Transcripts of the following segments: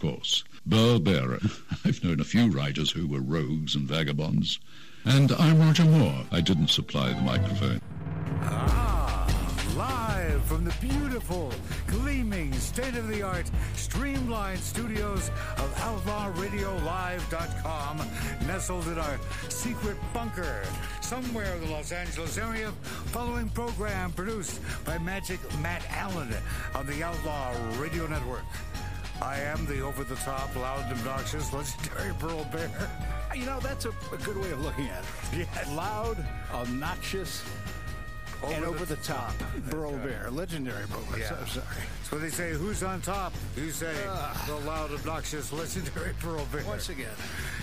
course. Bearer. I've known a few writers who were rogues and vagabonds. And I'm Roger Moore. I didn't supply the microphone. Ah, live from the beautiful, gleaming, state-of-the-art, streamlined studios of OutlawRadioLive.com, nestled in our secret bunker somewhere in the Los Angeles area. Following program produced by Magic Matt Allen on the Outlaw Radio Network. I am the over-the-top, loud, and obnoxious, legendary Burl Barer. You know, that's a, a good way of looking at it. Yes. Loud, obnoxious, and over the top. Burl Barer, legendary Burl Barer. Yeah. I'm sorry. So they say, who's on top? You say, the loud, obnoxious, legendary Burl Barer. Once again.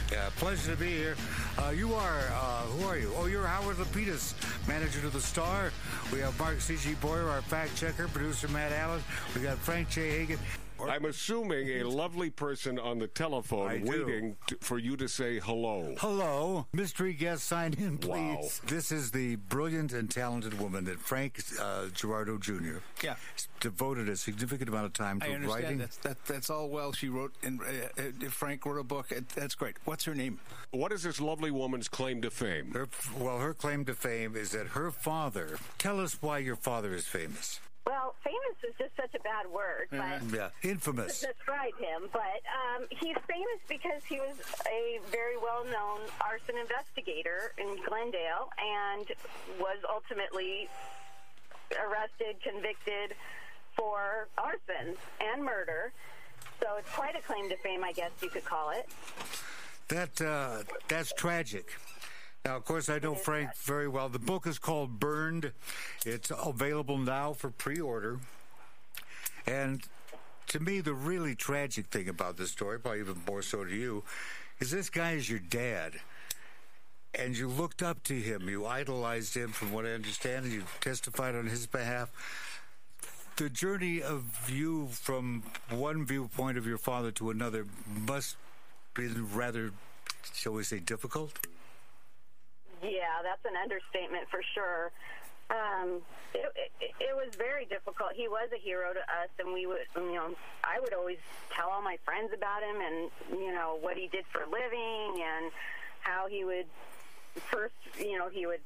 Yeah, pleasure to be here. Uh, you are, uh, who are you? Oh, you're Howard Lapidus, manager to the Star. We have Mark C.G. Boyer, our fact checker, producer Matt Allen. We got Frank J. Hagan. I'm assuming a lovely person on the telephone do. waiting to, for you to say hello. Hello, mystery guest, sign in, please. Wow. This is the brilliant and talented woman that Frank uh, Girardot Jr. Yeah. devoted a significant amount of time I to understand. writing. That's, that, that's all well. She wrote, and uh, uh, Frank wrote a book. That's great. What's her name? What is this lovely woman's claim to fame? Her, well, her claim to fame is that her father. Tell us why your father is famous. Well, famous is just such a bad word, but Yeah, infamous. to describe him. But um, he's famous because he was a very well-known arson investigator in Glendale and was ultimately arrested, convicted for arson and murder. So it's quite a claim to fame, I guess you could call it. That uh, that's tragic. Now, of course, I know Frank very well. The book is called Burned. It's available now for pre-order. And to me, the really tragic thing about this story, probably even more so to you, is this guy is your dad. And you looked up to him. You idolized him, from what I understand, and you testified on his behalf. The journey of you from one viewpoint of your father to another must be rather, shall we say, difficult? Yeah, that's an understatement for sure. Um, it, it, it was very difficult. He was a hero to us, and we would, you know, I would always tell all my friends about him and, you know, what he did for a living and how he would first, you know, he would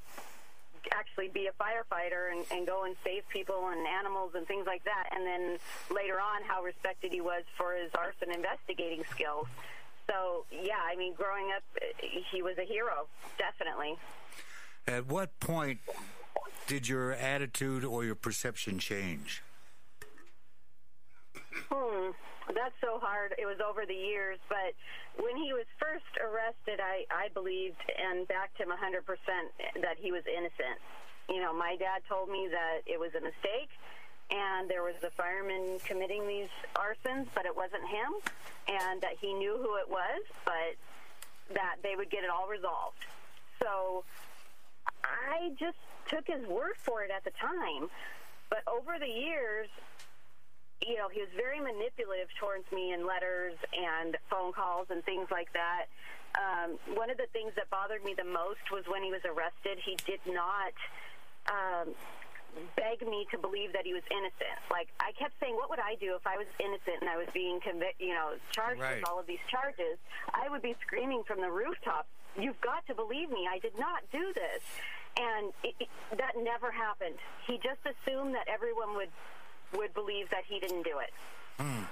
actually be a firefighter and, and go and save people and animals and things like that. And then later on, how respected he was for his arson investigating skills. So, yeah, I mean, growing up, he was a hero, definitely. At what point did your attitude or your perception change? Hmm, that's so hard. It was over the years, but when he was first arrested, I, I believed and backed him 100% that he was innocent. You know, my dad told me that it was a mistake and there was a fireman committing these arsons, but it wasn't him, and that he knew who it was, but that they would get it all resolved. So I just took his word for it at the time. But over the years, you know, he was very manipulative towards me in letters and phone calls and things like that. Um, one of the things that bothered me the most was when he was arrested, he did not um, beg me to believe that he was innocent. Like, I kept saying, what would I do if I was innocent and I was being convicted, you know, charged Right. with all of these charges? I would be screaming from the rooftop, you've got to believe me. I did not do this. And it, it, that never happened. He just assumed that everyone would would believe that he didn't do it. Hmm.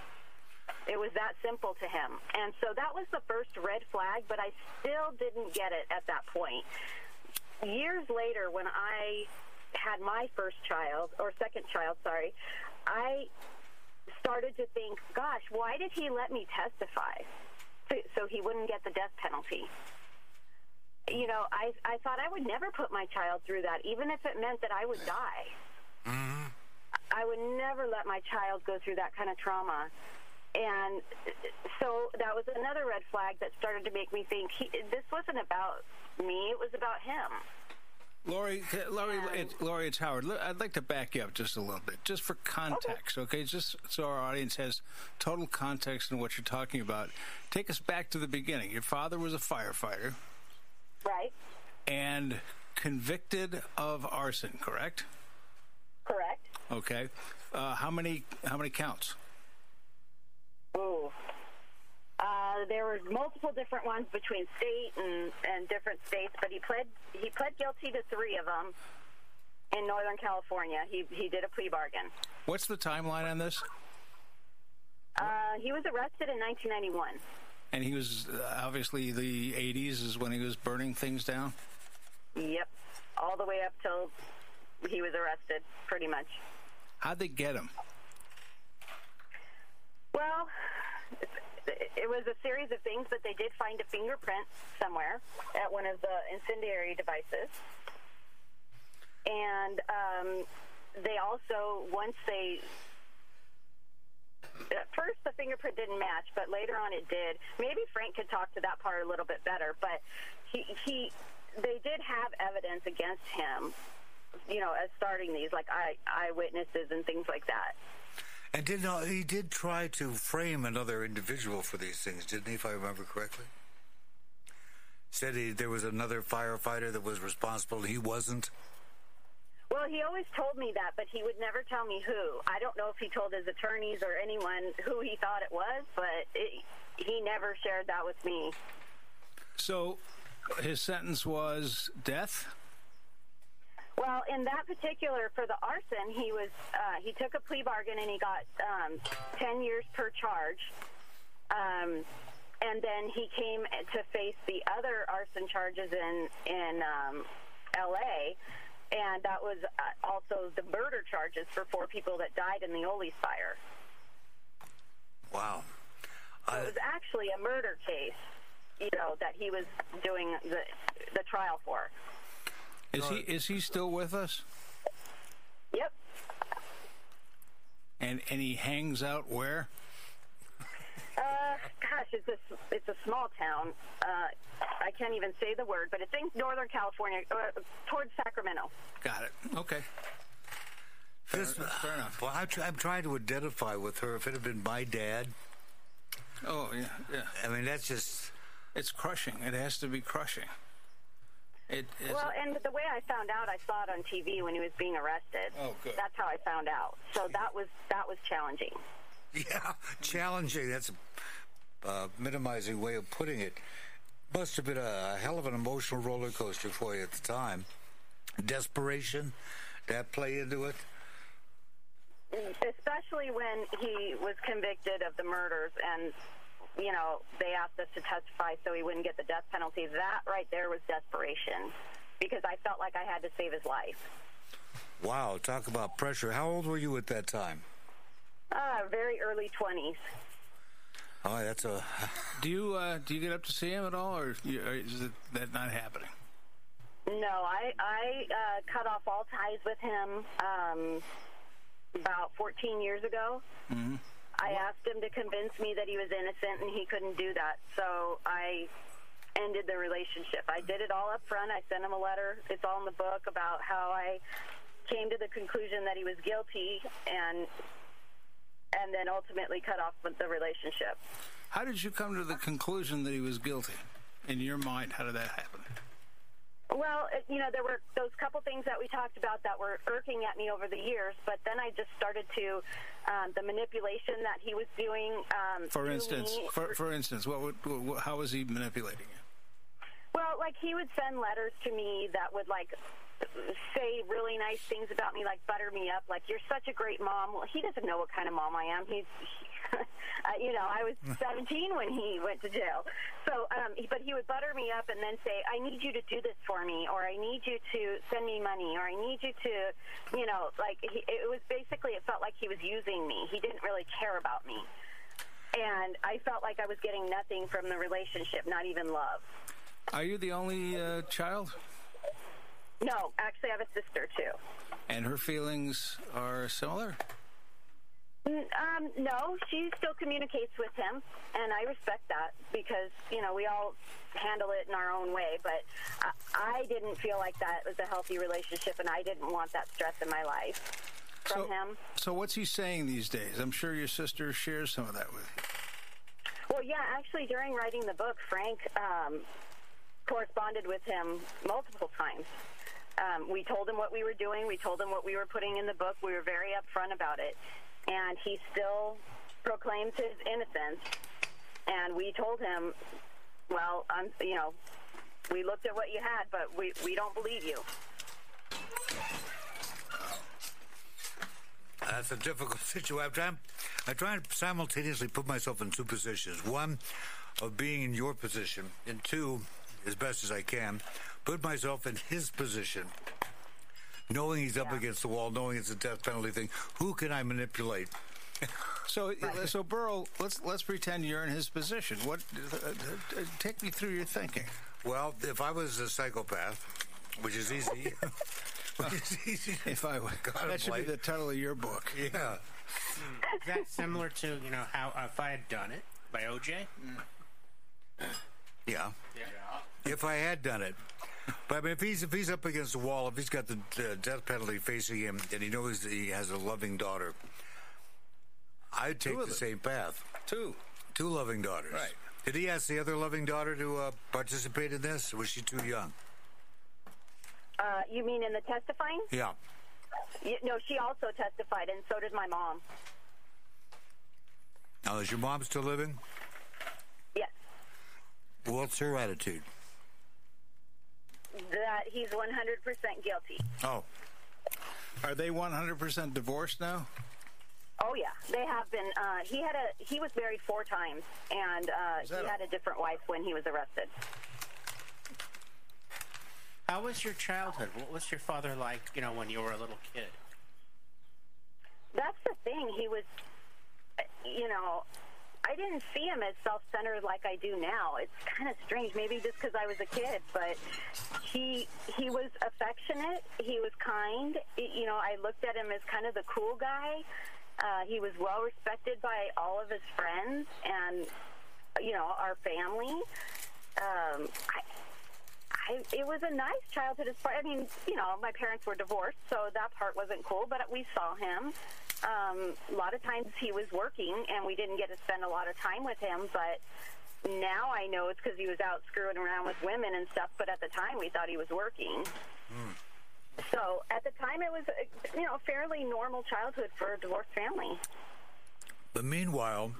It was that simple to him. And so that was the first red flag, but I still didn't get it at that point. Years later, when I had my first child, or second child, sorry, I started to think, gosh, why did he let me testify? So, so he wouldn't get the death penalty. You know, I, I thought I would never put my child through that, even if it meant that I would die. Mm-hmm. I would never let my child go through that kind of trauma. And so that was another red flag that started to make me think he, this wasn't about me, it was about him. Lori, Lori, it, Lori, it's Howard. I'd like to back you up just a little bit, just for context, okay? Just so our audience has total context in what you're talking about. Take us back to the beginning. Your father was a firefighter Right? and convicted of arson, correct? Correct. Okay. Uh, how many? How many counts? Ooh. Uh, there were multiple different ones between state and, and different states, but he pled he pled guilty to three of them in Northern California. He he did a plea bargain. What's the timeline on this? Uh, he was arrested in 1991. And he was uh, obviously the 80s is when he was burning things down. Yep, all the way up till he was arrested, pretty much. How'd they get him? Well, it was a series of things, but they did find a fingerprint somewhere at one of the incendiary devices. And um, they also, once they at first the fingerprint didn't match, but later on it did. Maybe Frank could talk to that part a little bit better, but he he they did have evidence against him, you know, as starting these like eye eyewitnesses and things like that. And did not he did try to frame another individual for these things, didn't he? If I remember correctly, said he there was another firefighter that was responsible. He wasn't. Well, he always told me that, but he would never tell me who. I don't know if he told his attorneys or anyone who he thought it was, but it, he never shared that with me. So his sentence was death? Well, in that particular, for the arson, he was uh, he took a plea bargain and he got um, ten years per charge. Um, and then he came to face the other arson charges in in um, L.A and that was uh, also the murder charges for four people that died in the Ole's fire. Wow. So it was actually a murder case, you know, that he was doing the the trial for. Is he is he still with us? Yep. And and he hangs out where? Uh, gosh, it's a it's a small town. Uh, I can't even say the word, but it's in Northern California, uh, towards Sacramento. Got it. Okay. Fair, This- fair enough. Well, I'm, try- I'm trying to identify with her. If it had been my dad, Oh yeah, yeah. I mean, that's just. It's crushing. It has to be crushing. It. Well, and the way I found out, I saw it on TV when he was being arrested. Oh, good. That's how I found out. So that was that was challenging. Yeah, challenging. That's a uh, minimizing way of putting it. Must have been a hell of an emotional roller coaster for you at the time. Desperation, that play into it. especially when he was convicted of the murders and you know they asked us to testify so he wouldn't get the death penalty that right there was desperation because i felt like i had to save his life Wow, talk about pressure. How old were you at that time? uh, very early 20s Oh, that's a. do you uh, do you get up to see him at all, or, you, or is it, that not happening? no i i uh, cut off all ties with him um, about 14 years ago Mm-hmm. I asked him to convince me that he was innocent and he couldn't do that so i ended the relationship. I did it all up front. I sent him a letter. It's all in the book about how I came to the conclusion that he was guilty and and then ultimately cut off with the relationship. How did you come to the conclusion that he was guilty? In your mind, how did that happen? Well, you know, there were those couple things that we talked about that were irking at me over the years, but then I just started to um, the manipulation that he was doing. Um, For instance, for, for instance, what would, what, how was he manipulating you? Well, like he would send letters to me that would like say really nice things about me, like butter me up, like you're such a great mom. Well, he doesn't know what kind of mom I am. He's, uh, you know, I was 17 when he went to jail. So, um, but he would butter me up and then say, I need you to do this for me, or I need you to send me money, or I need you to, you know, like he, it was basically it felt like he was using me. He didn't really care about me. And I felt like I was getting nothing from the relationship, not even love. Are you the only uh, child? No, actually, I have a sister too. And her feelings are similar? Um, no, she still communicates with him, and I respect that because you know we all handle it in our own way. But I, I didn't feel like that was a healthy relationship, and I didn't want that stress in my life from so, him. So what's he saying these days? I'm sure your sister shares some of that with you. Well, yeah, actually, during writing the book, Frank um, corresponded with him multiple times. Um, we told him what we were doing. We told him what we were putting in the book. We were very upfront about it, and he still proclaims his innocence. And we told him, well, I'm, you know, we looked at what you had, but we we don't believe you. That's a difficult situation. I try and simultaneously put myself in two positions. One, of being in your position, and two, as best as I can, put myself in his position, knowing he's up Yeah. against the wall, knowing it's a death penalty thing. Who can I manipulate? So, so Burl, let's let's pretend you're in his position. What? Uh, uh, take me through your thinking. Well, if I was a psychopath, which is easy, which is easy. If I would, God that should be the title of your book. Yeah. Is that similar to you know how uh, if I had done it by OJ? Yeah. Yeah. If I had done it. But I mean, if he's if he's up against the wall, if he's got the uh, death penalty facing him, and he knows that he has a loving daughter, I'd take the them. same path. Two. Two loving daughters. Right. Did he ask the other loving daughter to uh, participate in this? Or was she too young? Uh, you mean in the testifying? Yeah. Y no, she also testified, and so did my mom. Now, is your mom still living? Yes, What's her attitude? That he's 100% guilty. Oh, Are they 100% divorced now? Oh yeah, they have been. Uh, he had a he was married four times, and uh, he a- had a different wife when he was arrested. How was your childhood? What was your father like? You know, when you were a little kid. That's the thing. He was, uh, you know, I didn't see him as self-centered like I do now. It's kind of strange. Maybe just because I was a kid, but he he was affectionate. He was kind. Y- You know, I looked at him as kind of the cool guy. Uh, he was well respected by all of his friends and you know our family. Um, I, I, it was a nice childhood. As far, I mean, you know, my parents were divorced, so that part wasn't cool. But we saw him. Um, a lot of times he was working, and we didn't get to spend a lot of time with him. But now I know it's because he was out screwing around with women and stuff. But at the time, we thought he was working. So at the time, it was a, you know a fairly normal childhood for a divorced family. but meanwhile,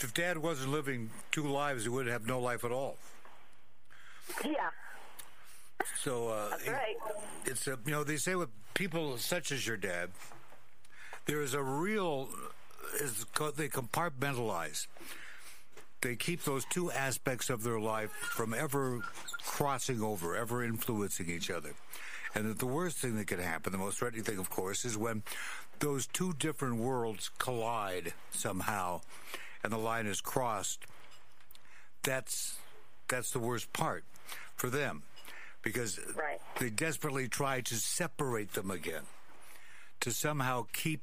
if Dad wasn't living two lives, he would have no life at all. Yeah, So uh, that's right. it's a you know they say with people such as your dad, there is a real is they compartmentalize. They keep those two aspects of their life from ever crossing over, ever influencing each other. And that the worst thing that can happen, the most threatening thing, of course, is when those two different worlds collide somehow, and the line is crossed. That's that's the worst part for them, because Right. they desperately try to separate them again to somehow keep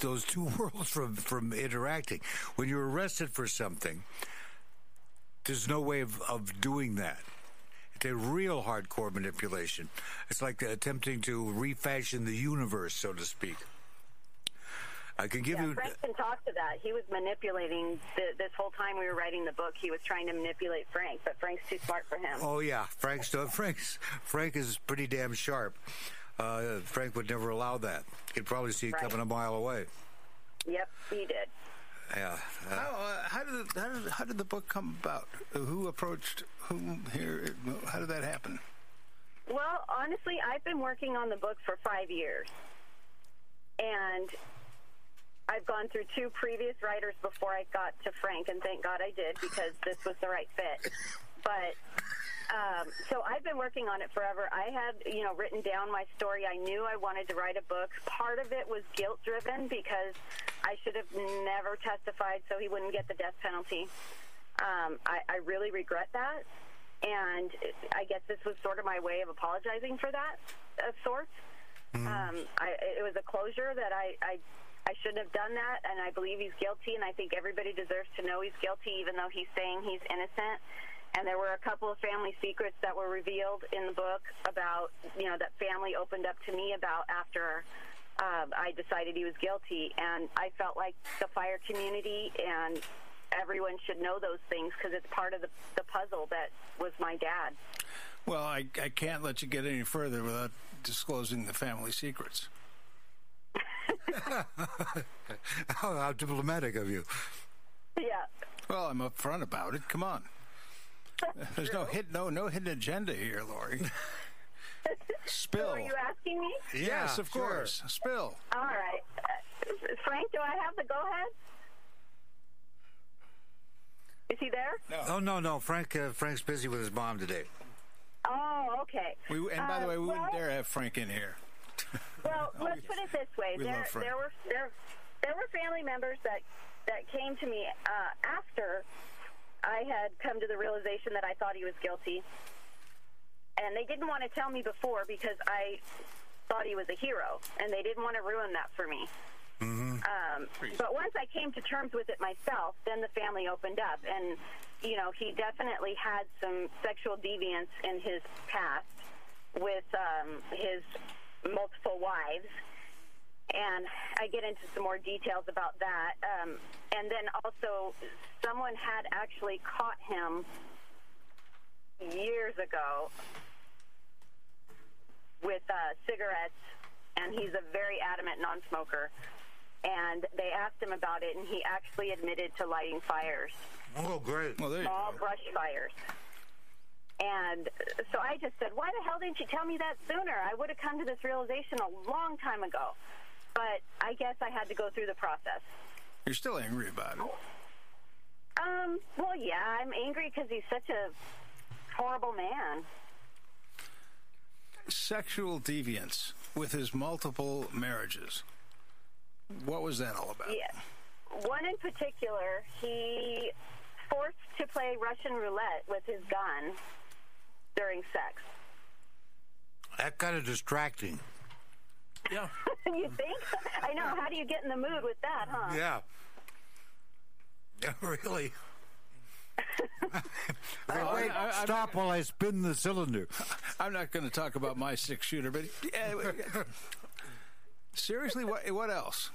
those two worlds from from interacting. When you're arrested for something, there's no way of, of doing that. It's a real hardcore manipulation. It's like attempting to refashion the universe, so to speak. I can give Yeah, you. Frank can talk to that. He was manipulating the, this whole time we were writing the book. He was trying to manipulate Frank, but Frank's too smart for him. Oh yeah, Frank's uh, Frank's Frank is pretty damn sharp. Uh, Frank would never allow that. He'd probably see it Right. coming a mile away. Yep, he did. Yeah. Uh, How, uh, how did how did how did the book come about? Who approached whom here? How did that happen? Well, honestly, I've been working on the book for five years. And I've gone through two previous writers before I got to Frank, and thank God I did because this was the right fit. But um, so I've been working on it forever. I had, you know, written down my story. I knew I wanted to write a book. Part of it was guilt driven because I should have never testified so he wouldn't get the death penalty. Um, I, I really regret that. And I guess this was sort of my way of apologizing for that, of sorts. Um, I, it was a closure that I, I, I shouldn't have done that, and I believe he's guilty, and I think everybody deserves to know he's guilty, even though he's saying he's innocent. And there were a couple of family secrets that were revealed in the book about, you know, that family opened up to me about after uh, I decided he was guilty. And I felt like the fire community and everyone should know those things because it's part of the, the puzzle that was my dad. Well, I I can't let you get any further without disclosing the family secrets. how, how diplomatic of you. Yeah. Well, I'm upfront about it. Come on. There's no hid, no no hidden agenda here, Lori. Spill. Are you asking me? yes, of sure. course. Spill. All right. Uh, Frank, do I have the go ahead? Is he there? No. Oh no, no, Frank. Uh, Frank's busy with his mom today. Oh, okay. We, and by the Uh, way, we wouldn't dare have Frank in here. Well, let's put it this way: We there, love Frank. there were there, there were family members that that came to me uh, after I had come to the realization that I thought he was guilty, and they didn't want to tell me before because I thought he was a hero, and they didn't want to ruin that for me. Um, but once I came to terms with it myself, then the family opened up, and you know he definitely had some sexual deviance in his past with um, his multiple wives, and I get into some more details about that. Um, and then also, someone had actually caught him years ago with uh, cigarettes, and he's a very adamant non-smoker. And they asked him about it, and he actually admitted to lighting fires Oh, great. Well, there you small go. brush fires. And so I just said, why the hell didn't you tell me that sooner? I would have come to this realization a long time ago. But I guess I had to go through the process. You're still angry about it. Um, well, yeah, I'm angry because he's such a horrible man. Sexual deviance with his multiple marriages. What was that all about? Yeah. One in particular, he forced to play Russian roulette with his gun during sex. That kind of distracting. Yeah. you think? I know. How do you get in the mood with that, huh? Yeah. Yeah, really. Well, Wait, I- I- I'm stop while I spin the cylinder. I'm not going to talk about my six shooter, but uh, seriously, what what else?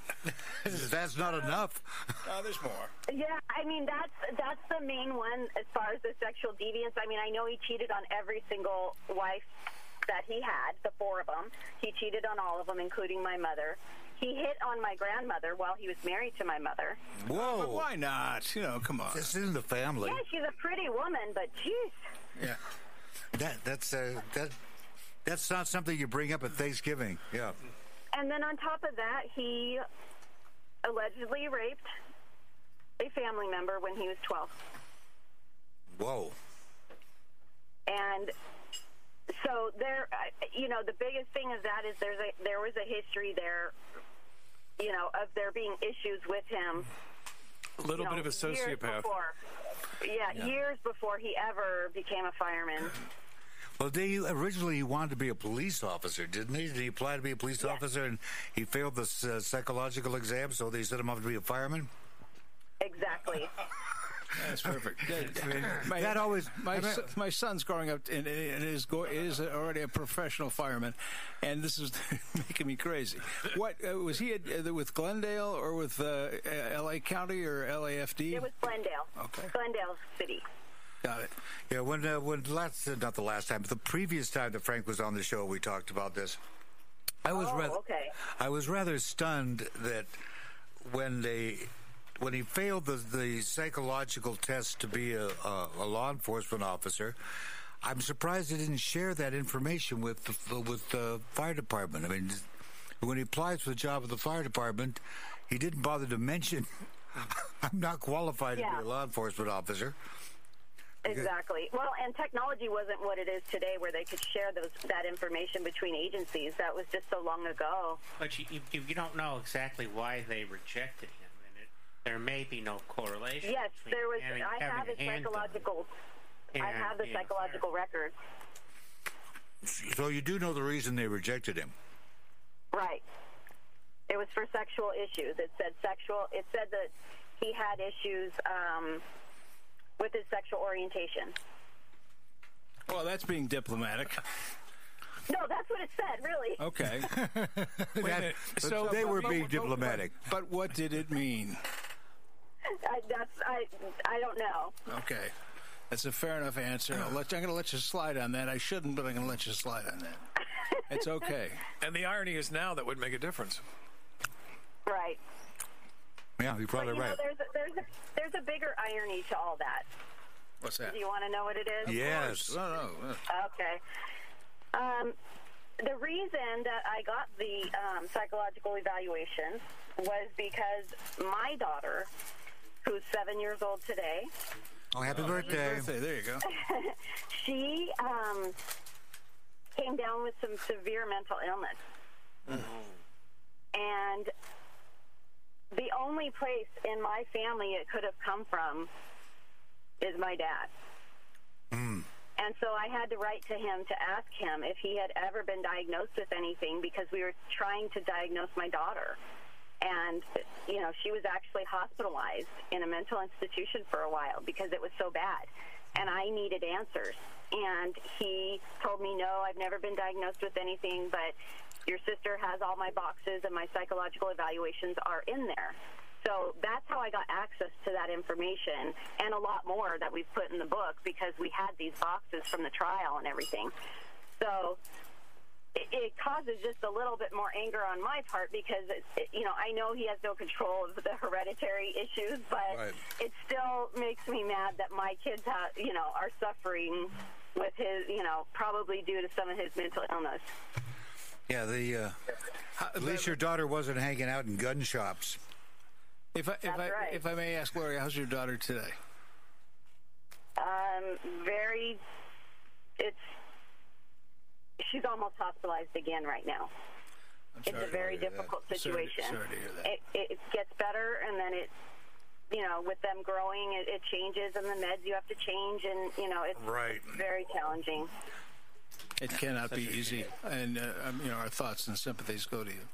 That's not enough. Oh, there's more. Yeah, I mean that's that's the main one as far as the sexual deviance. I mean, I know he cheated on every single wife that he had, the four of them. He cheated on all of them, including my mother. He hit on my grandmother while he was married to my mother. Whoa. But why not? You know, come on. It's in the family. Yeah, she's a pretty woman, but jeez. Yeah. That that's uh, that that's not something you bring up at Thanksgiving. Yeah. And then on top of that, he allegedly raped a family member when he was 12. Whoa. And so there, you know, the biggest thing is that is there's a there was a history there, you know, of there being issues with him. A little you bit of a years sociopath. Before. Yeah, years before he ever became a fireman. Well, they originally he wanted to be a police officer, didn't he? Did he apply to be a police Yeah. officer and he failed the uh, psychological exam, so they set him up to be a fireman? Exactly. That's perfect. my, that always- my, I mean- son- my son's growing up and, and is go, is already a professional fireman, and this is making me crazy. What uh, was he at, uh, with Glendale or with uh, uh, L.A. County or LAFD? It was Glendale. Okay. Glendale City. Got it. Yeah, when uh, when last uh, not the last time, but the previous time that Frank was on the show, we talked about this. I was Oh, rather okay. I was rather stunned that when they when he failed the, the psychological test to be a, a, a law enforcement officer, I'm surprised he didn't share that information with the, with the fire department. I mean, when he applies for the job of the fire department, he didn't bother to mention, "I'm not qualified to be a law enforcement officer." Exactly. Well, and technology wasn't what it is today, where they could share those that information between agencies. That was just so long ago. But you, you, you don't know exactly why they rejected him, and it, there may be no correlation. Yes, there was. having, I have having his a psychological. I have the psychological record. So you do know the reason they rejected him. Right. It was for sexual issues. It said sexual. It said that he had issues um, with his sexual orientation. Well, that's being diplomatic. No, that's what it said. Really. Okay. That- So they were being diplomatic. But what did it mean? I, that's I. I don't know. Okay. That's a fair enough answer. I'll let, I'm going to let you slide on that. I shouldn't, but I'm going to let you slide on that. It's okay. And the irony is now that would make a difference. Right. Yeah, you're But, probably you know, right. there's a, there's a, there's a bigger irony to all that. What's that? Do you want to know what it is? Yes. No, no. no. Okay. Um, the reason that I got the um, psychological evaluation was because my daughter, who's seven years old today, Oh, happy birthday. Birthday. There you go. she um, came down with some severe mental illness. And the only place in my family it could have come from is my dad. And so I had to write to him to ask him if he had ever been diagnosed with anything because we were trying to diagnose my daughter. And, you know, she was actually hospitalized in a mental institution for a while because it was so bad. And I needed answers. And he told me, no, I've never been diagnosed with anything, but your sister has all my boxes and my psychological evaluations are in there. So that's how I got access to that information and a lot more that we've put in the book because we had these boxes from the trial and everything. So it, it causes just a little bit more anger on my part because it, it, you know I know he has no control of the hereditary issues, but Right. it still makes me mad that my kids have you know are suffering with his you know probably due to some of his mental illness. Yeah, the uh, at least your daughter wasn't hanging out in gun shops. If I if That's I right. if I may ask, Lori, how's your daughter today? Um, very, it's she's almost hospitalized again right now. I'm It's sorry a to very hear that. difficult Sorry to- situation. Sorry to hear that. It, it gets better, and then it, you know, with them growing, it, it changes, and the meds you have to change, and you know, it's Right. very challenging. It cannot be easy, and uh, um, you know our thoughts and sympathies go to you.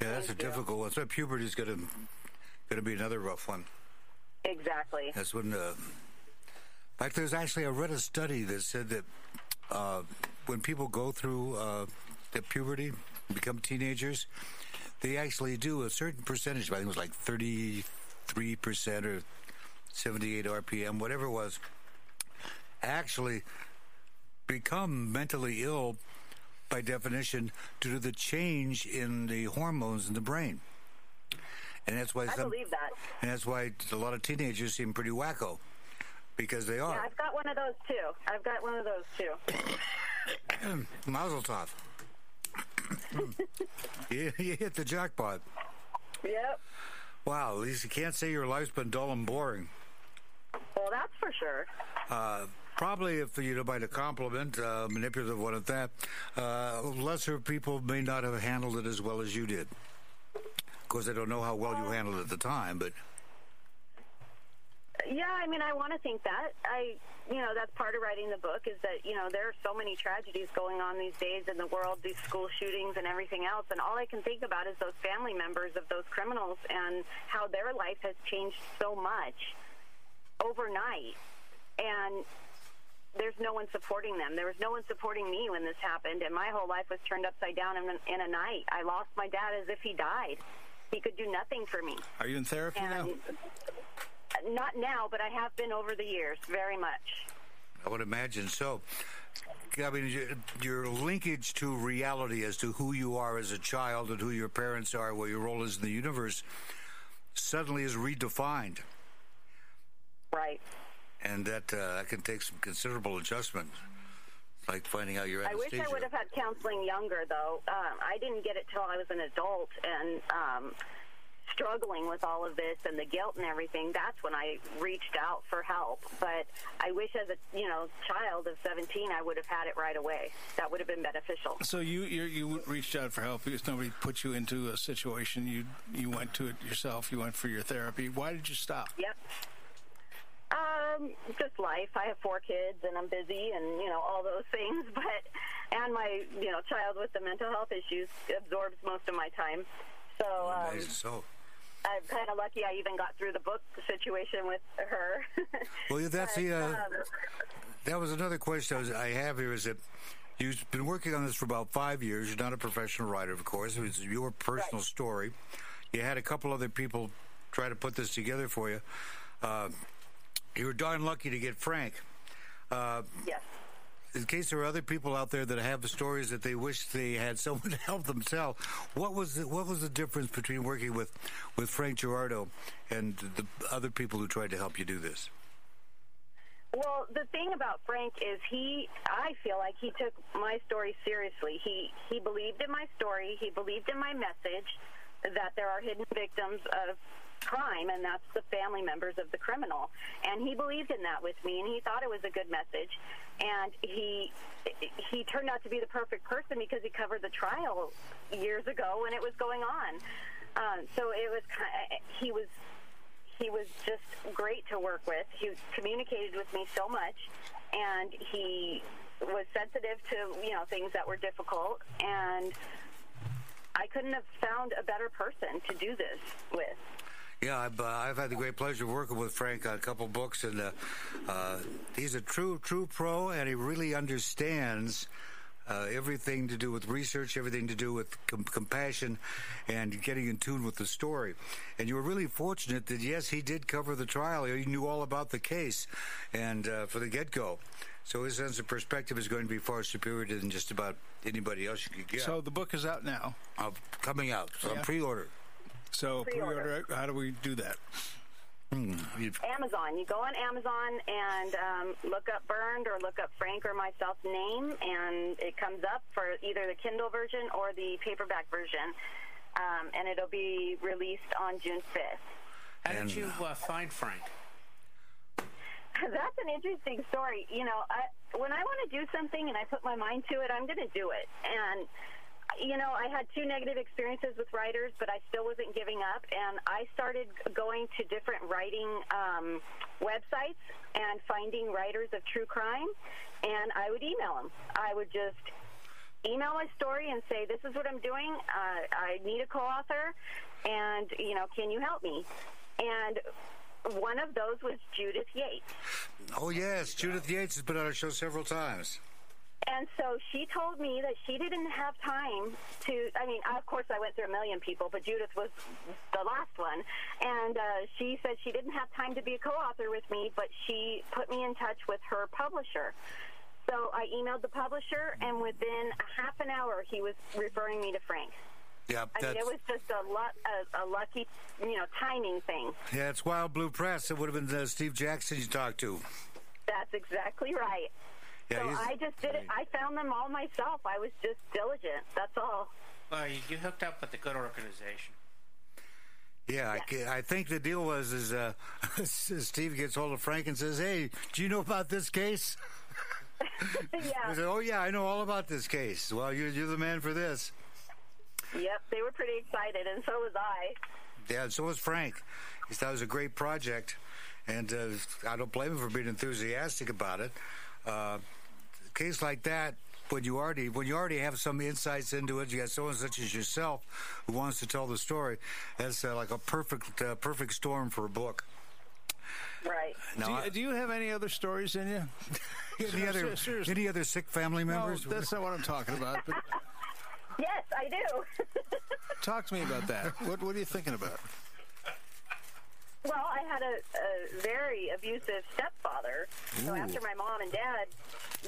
Yeah, that's a Thank you. difficult one. So puberty's going to going to be another rough one. Exactly. That's when. Uh, in fact, there's actually I read a study that said that uh, when people go through uh, the puberty, become teenagers, they actually do a certain percentage. I think it was like 33 percent or 78 RPM, whatever it was. Actually, become mentally ill by definition due to the change in the hormones in the brain. And that's why I some, believe that. and that's why a lot of teenagers seem pretty wacko because they Yeah, are. I've got one of those too. I've got one of those too. Mazel tov. you, you hit the jackpot. Yep. Wow, at least you can't say your life's been dull and boring. Well, that's for sure. Uh, probably, if you don't mind a compliment, uh, manipulative one at that, uh, lesser people may not have handled it as well as you did. Of course, I don't know how well you handled it at the time, but Yeah, I mean, I want to think that. I, you know, that's part of writing the book is that, you know, there are so many tragedies going on these days in the world, these school shootings and everything else. And all I can think about is those family members of those criminals and how their life has changed so much overnight. And there's no one supporting them. There was no one supporting me when this happened. And my whole life was turned upside down in, in a night. I lost my dad as if he died. He could do nothing for me. Are you in therapy now? Not now, but I have been over the years, very much. I would imagine so. I mean, your, linkage to reality as to who you are as a child and who your parents are, what your role is in the universe, suddenly is redefined, Right. and that uh, that can take some considerable adjustment. Like finding out your I wish. I would have had counseling younger, though. Um, I didn't get it till I was an adult and um, struggling with all of this and the guilt and everything. That's when I reached out for help. But I wish, as a you know child of 17, I would have had it right away. That would have been beneficial. So you you you reached out for help because nobody put you into a situation. You you went to it yourself. You went for your therapy. Why did you stop? Yep. Um, just life. I have four kids and I'm busy and, you know, all those things. But, and my, you know, child with the mental health issues absorbs most of my time. So, um, Amazing. so. I'm kind of lucky I even got through the book situation with her. Well, yeah, that's But, the. Uh, um, that was another question I, was, I have here. Is that you've been working on this for about five years? You're not a professional writer, of course. It was your personal Right. story. You had a couple other people try to put this together for you. Uh, you were darn lucky to get Frank. Uh, yes. In case there are other people out there that have stories that they wish they had someone to help them tell, what was the, what was the difference between working with with Frank Girardot and the other people who tried to help you do this? Well, the thing about Frank is he I feel like he took my story seriously. He he believed in my story, he believed in my message that there are hidden victims of crime and that's the family members of the criminal. And he believed in that with me and he thought it was a good message and he he turned out to be the perfect person because he covered the trial years ago when it was going on. Um, so it was he was he was just great to work with. He communicated with me so much, and he was sensitive to you know things that were difficult, and I couldn't have found a better person to do this with. Yeah, I've, uh, I've had the great pleasure of working with Frank on a couple books, and uh, uh, he's a true, true pro, and he really understands uh, everything to do with research, everything to do with com- compassion, and getting in tune with the story. And you were really fortunate that yes, he did cover the trial. He knew all about the case, and uh, for the get-go. So his sense of perspective is going to be far superior than just about anybody else you could get. So the book is out now. Uh, coming out, so Yeah. pre-order. So Pre-order. pre-order. How do we do that? You've- Amazon. You go on Amazon and um, look up Burned or look up Frank or myself's name, and it comes up for either the Kindle version or the paperback version. Um, and it'll be released on June 5th. How did you uh, find Frank? That's an interesting story. You know, I, when I want to do something and I put my mind to it, I'm going to do it. And, you know, I had two negative experiences with writers, but I still wasn't giving up. And I started going to different writing um, websites and finding writers of true crime, and I would email them. I would just email my story and say, "This is what I'm doing. Uh, I need a co-author, and you know, can you help me?" And one of those was Judith Yates. Oh yes, Judith Yates has been on our show several times. And so she told me that she didn't have time to. I mean, of course, I went through a million people, but Judith was the last one. And uh, she said she didn't have time to be a co author with me, but she put me in touch with her publisher. So I emailed the publisher, and within a half an hour, he was referring me to Frank. Yeah, I mean, it was just a, lu- a, a lucky, you know, timing thing. yeah, it's Wild Blue Press. It would have been uh, Steve Jackson you talked to. That's exactly right. Yeah, so I just did it. I found them all myself. I was just diligent. That's all. Well, you, you hooked up with a good organization. Yeah, I, I think the deal was is uh, Steve gets hold of Frank and says, "Hey, do you know about this case?" He yeah. said, "Oh yeah, I know all about this case. Well, you're you're the man for this." Yep. They were pretty excited, and so was I. Yeah, and so was Frank. He thought it was a great project, and uh, I don't blame him for being enthusiastic about it. Uh, a case like that, when you already when you already have some insights into it, you got someone such as yourself who wants to tell the story. That's uh, like a perfect uh, perfect storm for a book. Right. Now, do, I- you, do you have any other stories in you? any other seriously. any other sick family No, members? that's not what I'm talking about. But Yes, I do. talk to me about that. What What are you thinking about? Well, I had a, a very abusive stepfather. So after my mom and dad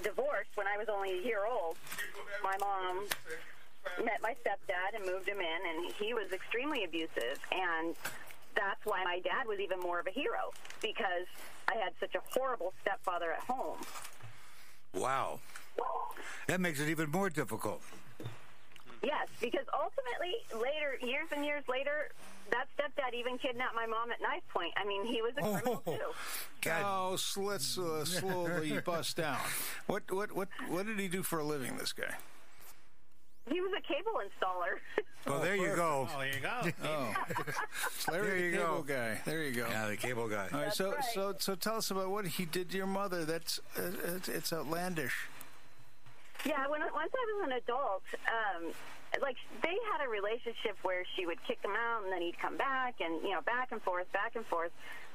divorced when I was only a year old, my mom met my stepdad and moved him in, and he was extremely abusive. And that's why my dad was even more of a hero because I had such a horrible stepfather at home. wow, that makes it even more difficult. Yes, because ultimately, later, years and years later, that stepdad even kidnapped my mom at knife point. I mean, he was a criminal Oh, too. God, Oh, let's uh, slowly bust down. What what what what did he do for a living? This guy. He was a cable installer. well, there you go. Oh, there you go. Oh, it's Larry There the you cable go. guy. There you go. Yeah, the cable guy. All right, so right. so so tell us about what he did to your mother. That's uh, it's, it's outlandish. yeah, when once I was an adult, um, like they had a relationship where she would kick him out and then he'd come back, and you know, back and forth, back and forth.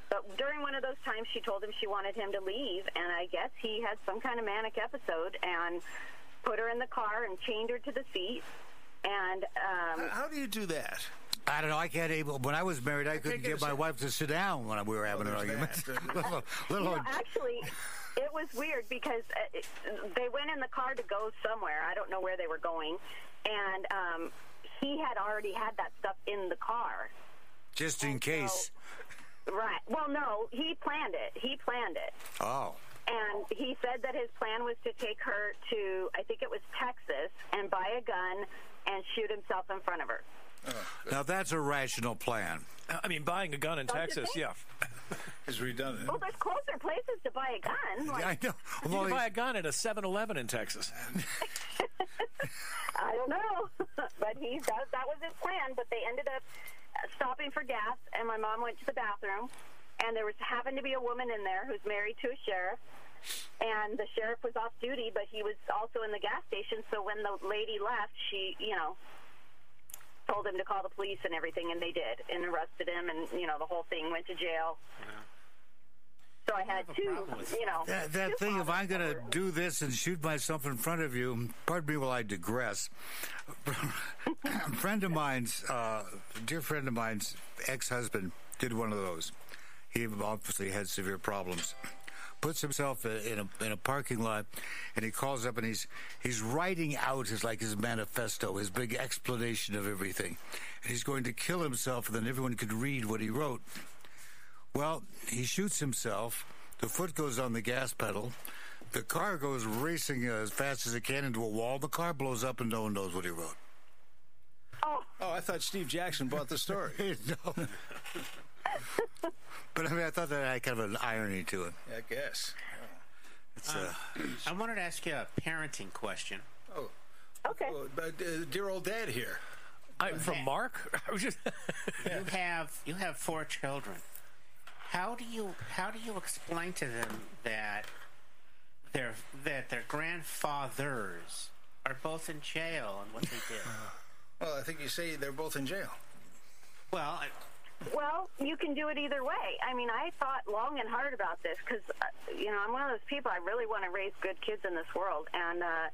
But during one of those times, she told him she wanted him to leave, and I guess he had some kind of manic episode and put her in the car and chained her to the seat. And um, How do you do that? I don't know. I can't able. When I was married, I couldn't get get a my wife to sit down when we were having an argument. that. little, little, No, actually, it was weird because uh, it, they went in the car to go somewhere. I don't know where they were going, and um, he had already had that stuff in the car. Just in And case. so- right. Well, no, he planned it. He planned it. Oh. And he said that his plan was to take her to, I think it was Texas, and buy a gun and shoot himself in front of her. Now that's a rational plan. I mean, buying a gun in Don't Texas, yeah. Has redone it. Well, there's closer places to buy a gun. Like, I know. You Well, can buy a gun at a 7-Eleven in Texas. I don't know, but he that, that was his plan. But they ended up uh, stopping for gas, and my mom went to the bathroom, and there was happened to be a woman in there who's married to a sheriff, and the sheriff was off duty, but he was also in the gas station. So when the lady left, she, you know, told him to call the police and everything, and they did, and arrested him, and you know the whole thing went to jail. So I had have two, you know. That, that thing, if I'm going to fathers. do this and shoot myself in front of you, pardon me while I digress. a friend of mine's, uh, a dear friend of mine's ex-husband did one of those. He obviously had severe problems. Puts himself in a in a parking lot, and he calls up and he's he's writing out his like his manifesto, his big explanation of everything, and he's going to kill himself, and then everyone could read what he wrote. Well, he shoots himself. The foot goes on the gas pedal. The car goes racing as fast as it can into a wall. The car blows up, and no one knows what he wrote. Oh, Oh, I thought Steve Jackson bought the story. no. but I mean, I thought that had kind of an irony to it. I guess. It's, uh, I wanted to ask you a parenting question. Oh, okay. oh but uh, dear old dad here. I, from Mark? I was just You have you have four children. How do you how do you explain to them that their that their grandfathers are both in jail and what they did? Well, I think you say they're both in jail. well, I, Well, you can do it either way. I mean, I thought long and hard about this because, uh, you know, I'm one of those people. I really want to raise good kids in this world, and uh,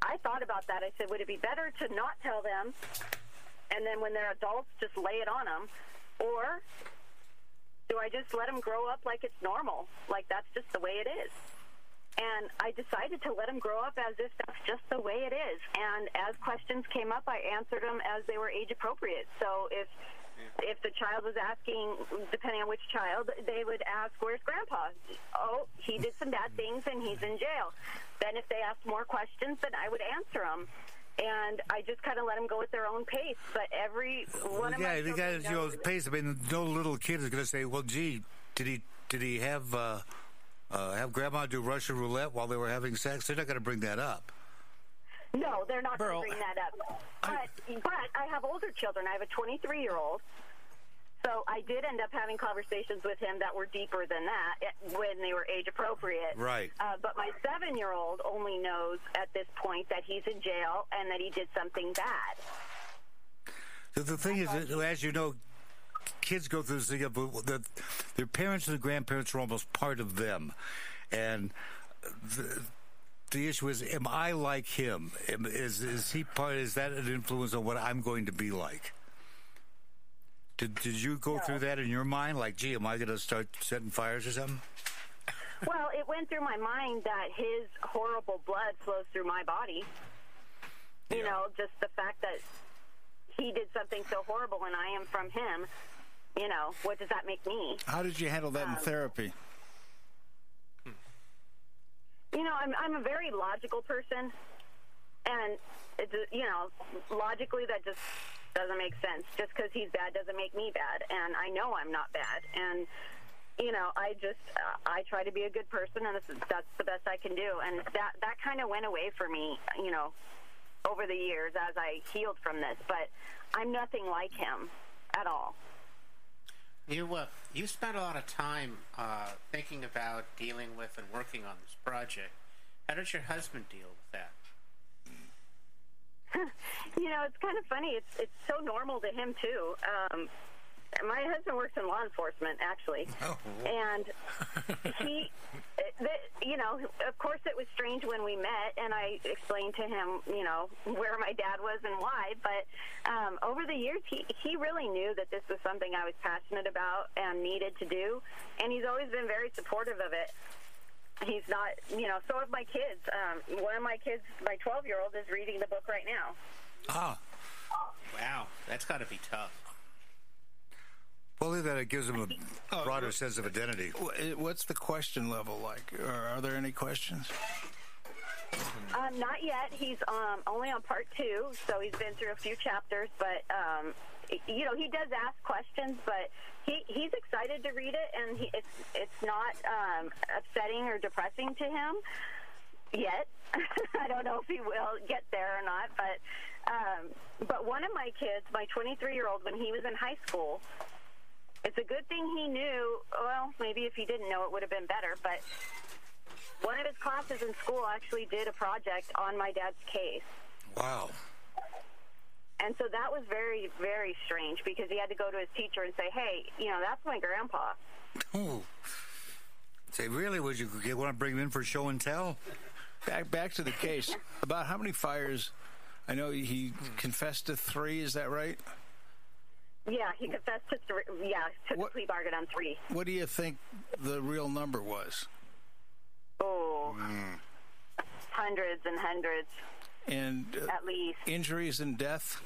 I thought about that. I said, would it be better to not tell them, and then when they're adults, just lay it on them, or do I just let them grow up like it's normal, like that's just the way it is? And I decided to let them grow up as if that's just the way it is. And as questions came up, I answered them as they were age appropriate. So if if the child was asking, depending on which child, they would ask, "Where's Grandpa?" Oh, he did some bad things and he's in jail. Then if they asked more questions, then I would answer them. And I just kind of let them go at their own pace. But every one of my yeah, the children guy, you know, pace. I mean, no little kid is going to say, "Well, gee, did he did he have uh, uh, have Grandma do Russian roulette while they were having sex?" They're not going to bring that up. No, they're not Burl, going to bring that up. But, but I have older children. I have a 23 year old. So I did end up having conversations with him that were deeper than that eh, when they were age appropriate. Right. Uh, but my seven year old only knows at this point that he's in jail and that he did something bad. The, the thing is, that, as you know, kids go through this thing of that their parents and their grandparents are almost part of them, and the, the issue is, am I like him? Is is he part? Is that an influence on what I'm going to be like? Did Did you go through that in your mind? Like, gee, am I going to start setting fires or something? Well, it went through my mind that his horrible blood flows through my body. You know, just the fact that he did something so horrible and I am from him. You know, what does that make me? How did you handle that in Um, therapy? You know, I'm I'm a very logical person, and it's you know, logically that just doesn't make sense. Just because he's bad doesn't make me bad, and I know I'm not bad, and you know, I just uh, I try to be a good person, and that's the best I can do, and that that kind of went away for me, you know, over the years as I healed from this. But I'm nothing like him at all. you uh, you spent a lot of time uh, thinking about dealing with and working on this project. How did your husband deal with that? You know, it's kind of funny. It's it's so normal to him too. Um, my husband works in law enforcement, actually, and he, the, you know, of course, it was strange when we met, and I explained to him, you know, where my dad was and why. But um, over the years, he he really knew that this was something I was passionate about and needed to do, and he's always been very supportive of it. He's not, you know, so have my kids. Um, one of my kids, my 12 year old, is reading the book right now. Ah, Wow, that's got to be tough. well, that it gives them a Oh, broader sense of identity. What's the question level like? Or are there any questions? Um, not yet. He's um, only on part two, so he's been through a few chapters. But um, y- you know, he does ask questions, but he, he's excited to read it, and he, it's it's not um, upsetting or depressing to him yet. I don't know if he will get there or not, but um, but one of my kids, my 23 year old, when he was in high school. It's a good thing he knew. Well, maybe if he didn't know, it would have been better. But one of his classes in school actually did a project on my dad's case. Wow. And so that was very, very strange because he had to go to his teacher and say, hey, you know, that's my grandpa. Oh. Say, really? Would you want to bring him in for show and tell? Back back to the case. About how many fires? I know he confessed to three. Is that right? Yeah, he confessed to three. Yeah, took What- a plea bargain on three. What do you think the real number was? Oh, hundreds and hundreds And uh, at least. injuries and death?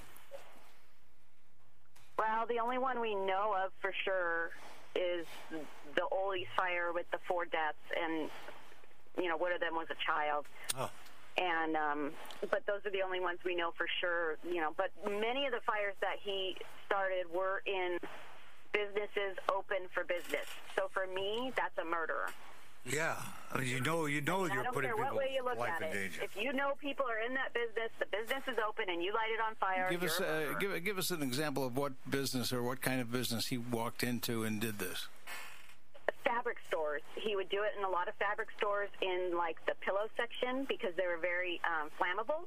Well, the only one we know of for sure is the Ole's fire with the four deaths, and you know, one of them was a child. Oh. And um, but those are the only ones we know for sure. You know, but many of the fires that he started were in businesses open for business. So for me, that's a murderer. Yeah. I mean, you know, you know I you're don't putting care what people's way you look life at in it. danger. If you know people are in that business, the business is open, and you light it on fire, Give you're us a uh, give give us an example of what business or what kind of business he walked into and did this. fabric stores. He would do it in a lot of fabric stores in like the pillow section because they were very um, flammable.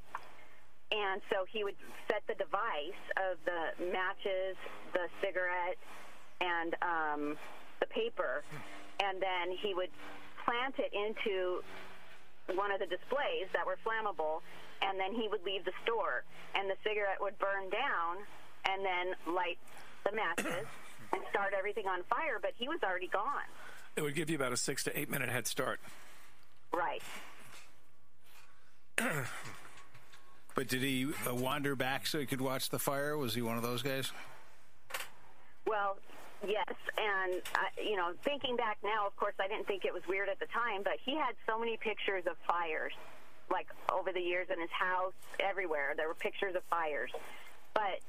And so he would set the device of the matches, the cigarette, and um, the paper, and then he would plant it into one of the displays that were flammable, and then he would leave the store, and the cigarette would burn down, and then light the matches and start everything on fire. But he was already gone. It would give you about a six to eight minute head start. Right. But did he uh, wander back so he could watch the fire? Was he one of those guys? Well, yes, and I, you know, thinking back now, of course, I didn't think it was weird at the time, but he had so many pictures of fires, like over the years in his house, everywhere. There were pictures of fires, but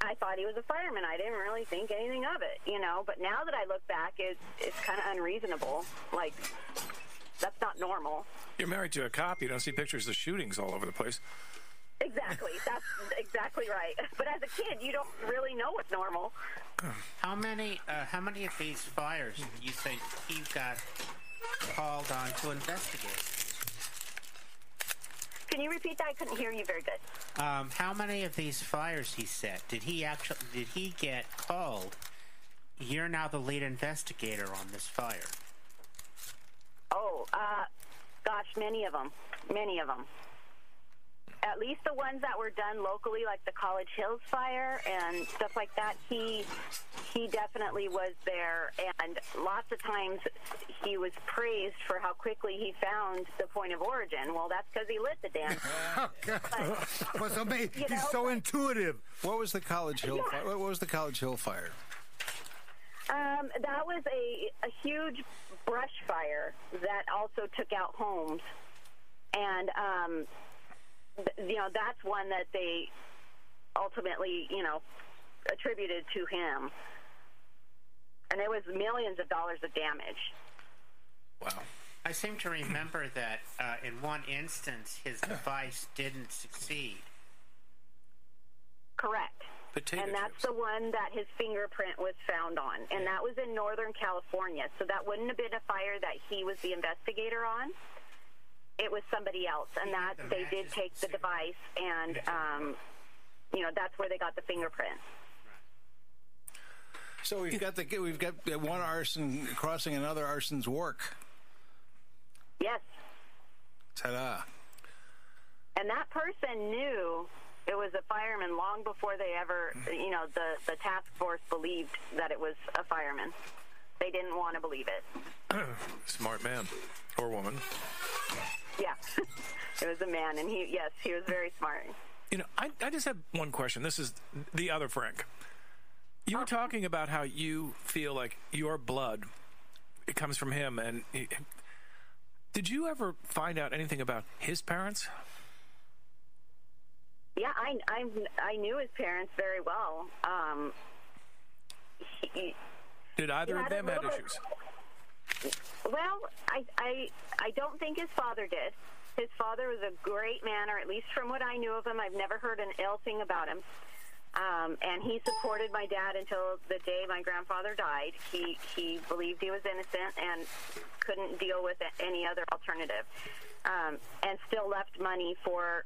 I thought he was a fireman. I didn't really think anything of it, you know. But now that I look back, it's it's kind of unreasonable. Like that's not normal. You're married to a cop. You don't see pictures of shootings all over the place. Exactly. That's exactly right. But as a kid, you don't really know what's normal. How many? Uh, how many of these fires do you think he got called on to investigate? Can you repeat that? I couldn't hear you very good. Um, how many of these fires he set did he actually? Did he get called? You're now the lead investigator on this fire. Oh, uh, gosh, many of them. Many of them. At least the ones that were done locally, like the College Hills fire and stuff like that, he he definitely was there. And lots of times he was praised for how quickly he found the point of origin. Well, that's because he lit the damn. Oh, God. Well, so ma- he's know, so intuitive. What was the College Hill? Yeah. Fire? What was the College Hill fire? Um, that was a, a huge brush fire that also took out homes. And, um, th- you know, that's one that they ultimately, you know, attributed to him. And there was millions of dollars of damage. Wow. I seem to remember that uh, in one instance his device didn't succeed. Correct. Potato and that's chips. the one that his fingerprint was found on. And that was in Northern California. So that wouldn't have been a fire that he was the investigator on. It was somebody else. And that The they did take the device and, um, you know, that's where they got the fingerprint. So we've got the we've got one arson crossing another arson's work. Yes. Ta-da! And that person knew it was a fireman long before they ever, you know, the, the task force believed that it was a fireman. They didn't want to believe it. Smart man or woman. Yeah, it was a man, and he yes, he was very smart. You know, I, I just have one question. This is the other Frank. You were talking about how you feel like your blood it comes from him, and he, did you ever find out anything about his parents? Yeah, I I I knew his parents very well. Um, he, Did either of them have issues? Well, I, I, I don't think his father did. His father was a great man, or at least from what I knew of him, I've never heard an ill thing about him. Um, and he supported my dad until the day my grandfather died. He he believed he was innocent and couldn't deal with any other alternative, um, and still left money for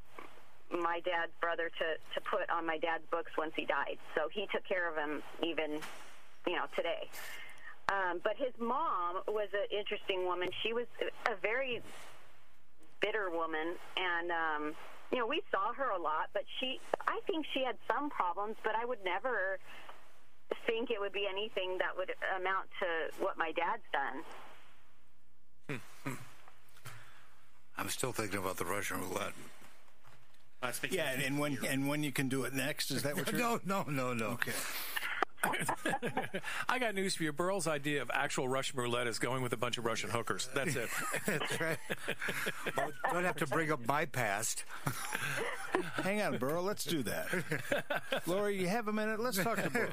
my dad's brother to to put on my dad's books once he died. So he took care of him even, you know, today. Um, but his mom was an interesting woman. She was a very bitter woman, and um, you know we saw her a lot. But she, I think she had some problems, but I would never think it would be anything that would amount to what my dad's done. I'm still thinking about the Russian roulette. That's because Yeah, and, and when and when you can do it next? Is that what you're? No, no, no, no. Okay. I got news for you. Burl's idea of actual Russian roulette is going with a bunch of Russian hookers. That's it. That's right. Well, don't have to bring up my past. Hang on, Burl. Let's do that. Lori, you have a minute? Let's talk to Burl.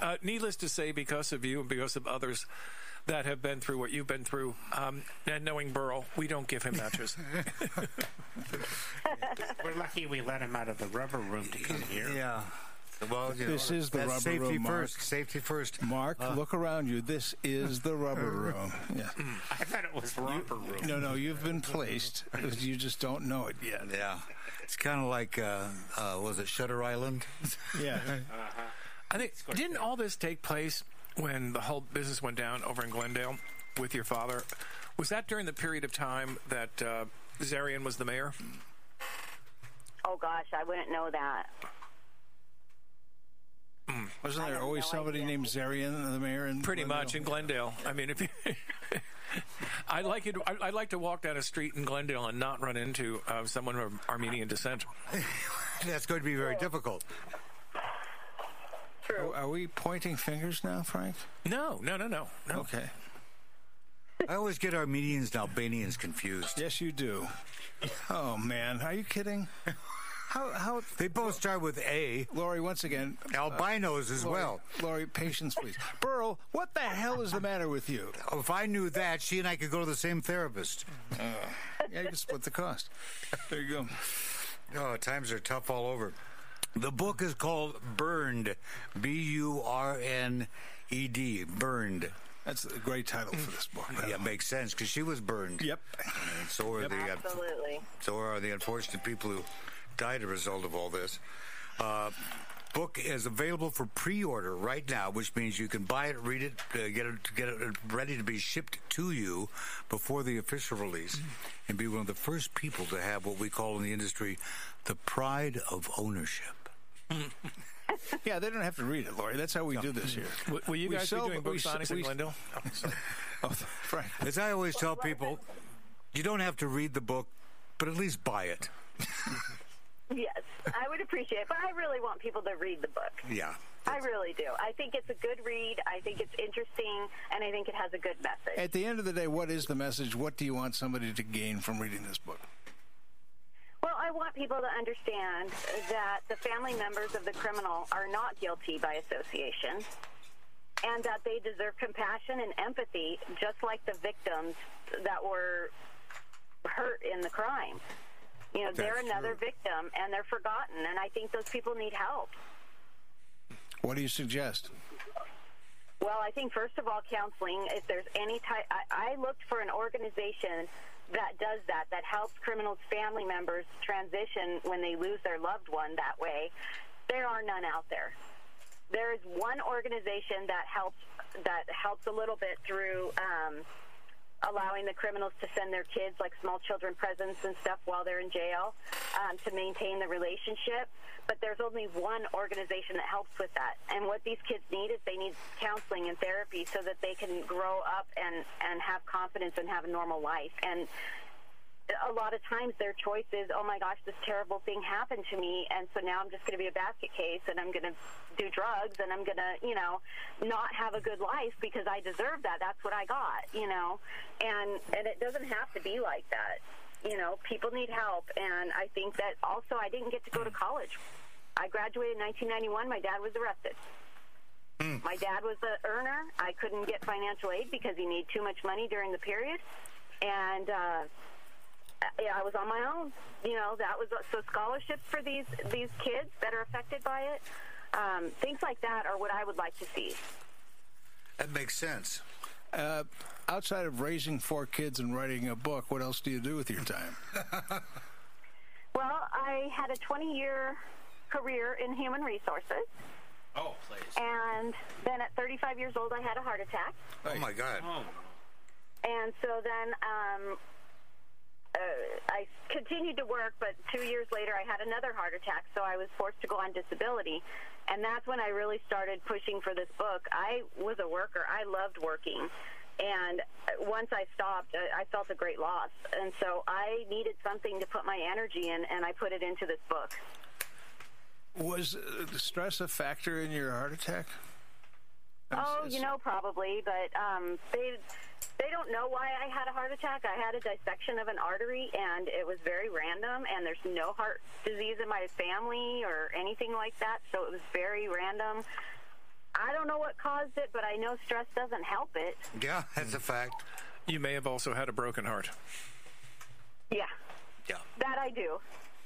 Uh, needless to say, because of you and because of others that have been through what you've been through, um, and knowing Burl, we don't give him matches. we're lucky we let him out of the rubber room to come here. Yeah. Well, you This know, is the rubber safety room, Mark. first. Safety first. Mark, look around you. This is the rubber room. Yeah. I thought it was rubber room. No, no, you've been placed. You just don't know it yet. Yeah. It's kind of like, uh, uh, was it Shutter Island? Yeah. Uh-huh. I think didn't all this take place when the whole business went down over in Glendale with your father? Was that during the period of time that uh, Zarian was the mayor? Oh gosh, I wouldn't know that. Wasn't there always no somebody idea. named Zarian, the mayor? In Pretty Glendale? much in Glendale. I mean, if you, I like it, I, I'd like to walk down a street in Glendale and not run into uh, someone of Armenian descent. That's going to be very difficult. True. Oh, Are we pointing fingers now, Frank? No, no, no, no, no. Okay. I always get Armenians and Albanians confused. Yes, you do. Oh man, are you kidding? How? How? They both start with A. Lori, once again. Uh, Albinos as Lori, well. Lori, patience, please. Burl, what the hell is the matter with you? Oh, if I knew that, she and I could go to the same therapist. Uh, yeah, you can split the cost. There you go. Oh, times are tough all over. The book is called Burned. B U R N E D. Burned. That's a great title for this book. Yeah, it makes sense because she was burned. Yep. And so are the uh, Absolutely. so are the unfortunate people who died as a result of all this. Uh, book is available for pre-order right now, which means you can buy it, read it, uh, get it, get it ready to be shipped to you before the official release, and be one of the first people to have what we call in the industry the pride of ownership. Yeah, they don't have to read it, Lori. That's how we do this here. W- Will you We guys sell- be doing book we s- signings in we Glendale? Oh, sorry. Oh, Frank. As I always tell people, you don't have to read the book, but at least buy it. Yes, I would appreciate it, but I really want people to read the book. Yeah. I really do. I think it's a good read. I think it's interesting, and I think it has a good message. At the end of the day, what is the message? What do you want somebody to gain from reading this book? Well, I want people to understand that the family members of the criminal are not guilty by association and that they deserve compassion and empathy just like the victims that were hurt in the crime. You know, they're another true. victim and they're forgotten, and I think those people need help. What do you suggest? Well, I think first of all, counseling. If there's any type, I, I looked for an organization that does that, that helps criminals' family members transition when they lose their loved one that way. There are none out there. There is one organization that helps that helps a little bit through um, allowing the criminals to send their kids like small children presents and stuff while they're in jail um, to maintain the relationship. But there's only one organization that helps with that. And what these kids need is they need counseling and therapy so that they can grow up and, and have confidence and have a normal life. And a lot of times their choice is, oh my gosh, this terrible thing happened to me, and so now I'm just going to be a basket case, and I'm going to do drugs, and I'm going to, you know, not have a good life because I deserve that. That's what I got, you know, and and it doesn't have to be like that. You know, people need help, and I think that also I didn't get to go to college. I graduated in 1991. My dad was arrested. My dad was the earner. I couldn't get financial aid because he made too much money during the period, and. uh I was on my own. You know, that was so scholarships for these these kids that are affected by it. Um, things like that are what I would like to see. That makes sense. Uh, outside of raising four kids and writing a book, what else do you do with your time? Well, I had a 20 year career in human resources, Oh, please. and then at 35 years old, I had a heart attack. Oh my God. Oh, And so then um, uh, I continued to work, but two years later I had another heart attack, so I was forced to go on disability. And that's when I really started pushing for this book. I was a worker, I loved working. And once I stopped, I felt a great loss. And so I needed something to put my energy in, and I put it into this book. Was uh, stress a factor in your heart attack? Oh, you know, probably, but um, they they don't know why I had a heart attack. I had a dissection of an artery, and it was very random. And there's no heart disease in my family or anything like that, so it was very random. I don't know what caused it, but I know stress doesn't help it. Yeah, that's a fact. You may have also had a broken heart. Yeah, Yeah. that I do.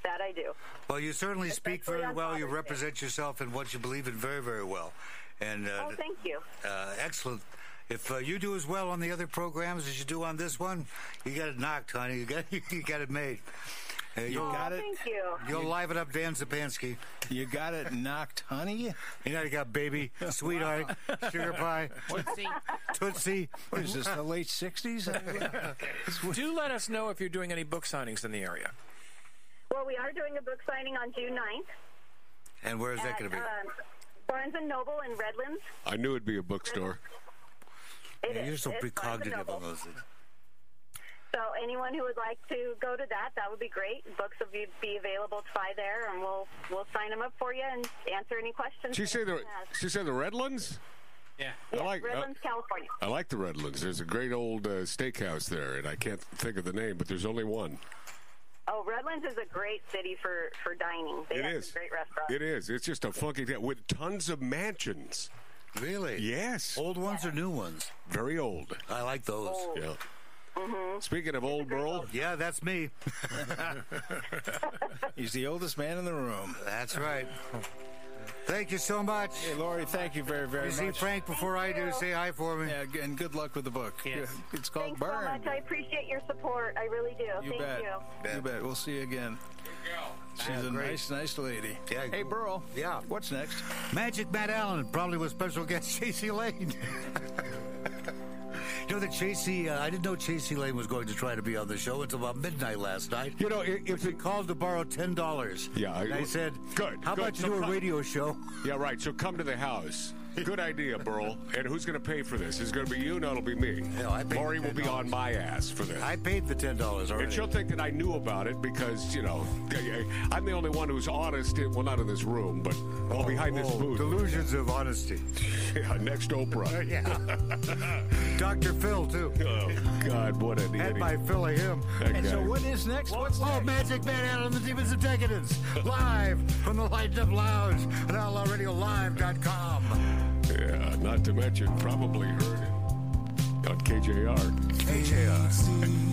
That I do. Well, you certainly speak very on well. You Father's Day. represent yourself and what you believe in very, very well. And uh, Oh, thank you. uh, excellent. If uh, you do as well on the other programs as you do on this one, you got it knocked, honey. You got you got it made. Uh, you'll, oh, got it. thank you. you'll liven up Dan Zapansky. You got it knocked, honey. You know, you got baby, sweetheart, sugar pie, tootsie, tootsie. What is this, the late 60s? Do let us know if you're doing any book signings in the area. Well, we are doing a book signing on June 9th. And where is that going to be? um, Barnes and Noble in Redlands. I knew it'd be a bookstore. It Yeah, is. you're so It's Barnes precognitive on those things. So anyone who would like to go to that, that would be great. Books will be, be available to buy there, and we'll we'll sign them up for you and answer any questions. She say the has. she said the Redlands. yeah. Yes, I like- uh, Redlands, California. I like the Redlands. There's a great old uh, steakhouse there, and I can't think of the name, but there's only one. Oh, Redlands is a great city for, for dining. They It have is. some great restaurants. It is. It's just a funky town with tons of mansions. Really? Yes, Old ones or new ones? very old. I like those. Oh. Yeah. Mm-hmm. Speaking of old Burl, Yeah, that's me. He's the oldest man in the room. That's right. Thank you so much. Hey, Lori, thank you very, very much. You see. Frank before I do. Say hi for me. Yeah, g- and good luck with the book. Yes. It's called Thanks so Burn. much. I appreciate your support. I really do. You Thank bet. you. You bet. We'll see you again. She's Yeah, a great. nice, nice lady. Yeah. Hey, Burl. Yeah. What's next? Magic Matt Alan, probably with special guest Chasey Lane. you know that Chasey, uh, I didn't know Chasey Lane was going to try to be on the show until about midnight last night. you know, i- if He it, called to borrow ten dollars. Yeah, I- and I said, Good, How good. about you So do a come- radio show?" yeah, right. So come to the house. Good idea, Burl. And who's going to pay for this? Is it going to be you? No, it'll be me. Hell, I paid Lori will be $10. on my ass for this. I paid the ten dollars already. And she'll think that I knew about it because, you know, I'm the only one who's honest. In, well, not in this room, but well, behind this Oh, booth. Delusions of honesty. Yeah, next Oprah. Yeah. Dr. Phil too. Oh, God, what an Had idiot. my fill of him. That And so what is next? What's Oh, next? Magic Man out and the Demons of Decadence. Live from the Light Up Lounge at OutLawRadioLive.com. Yeah, uh, not to mention probably heard it on KJR. KJR.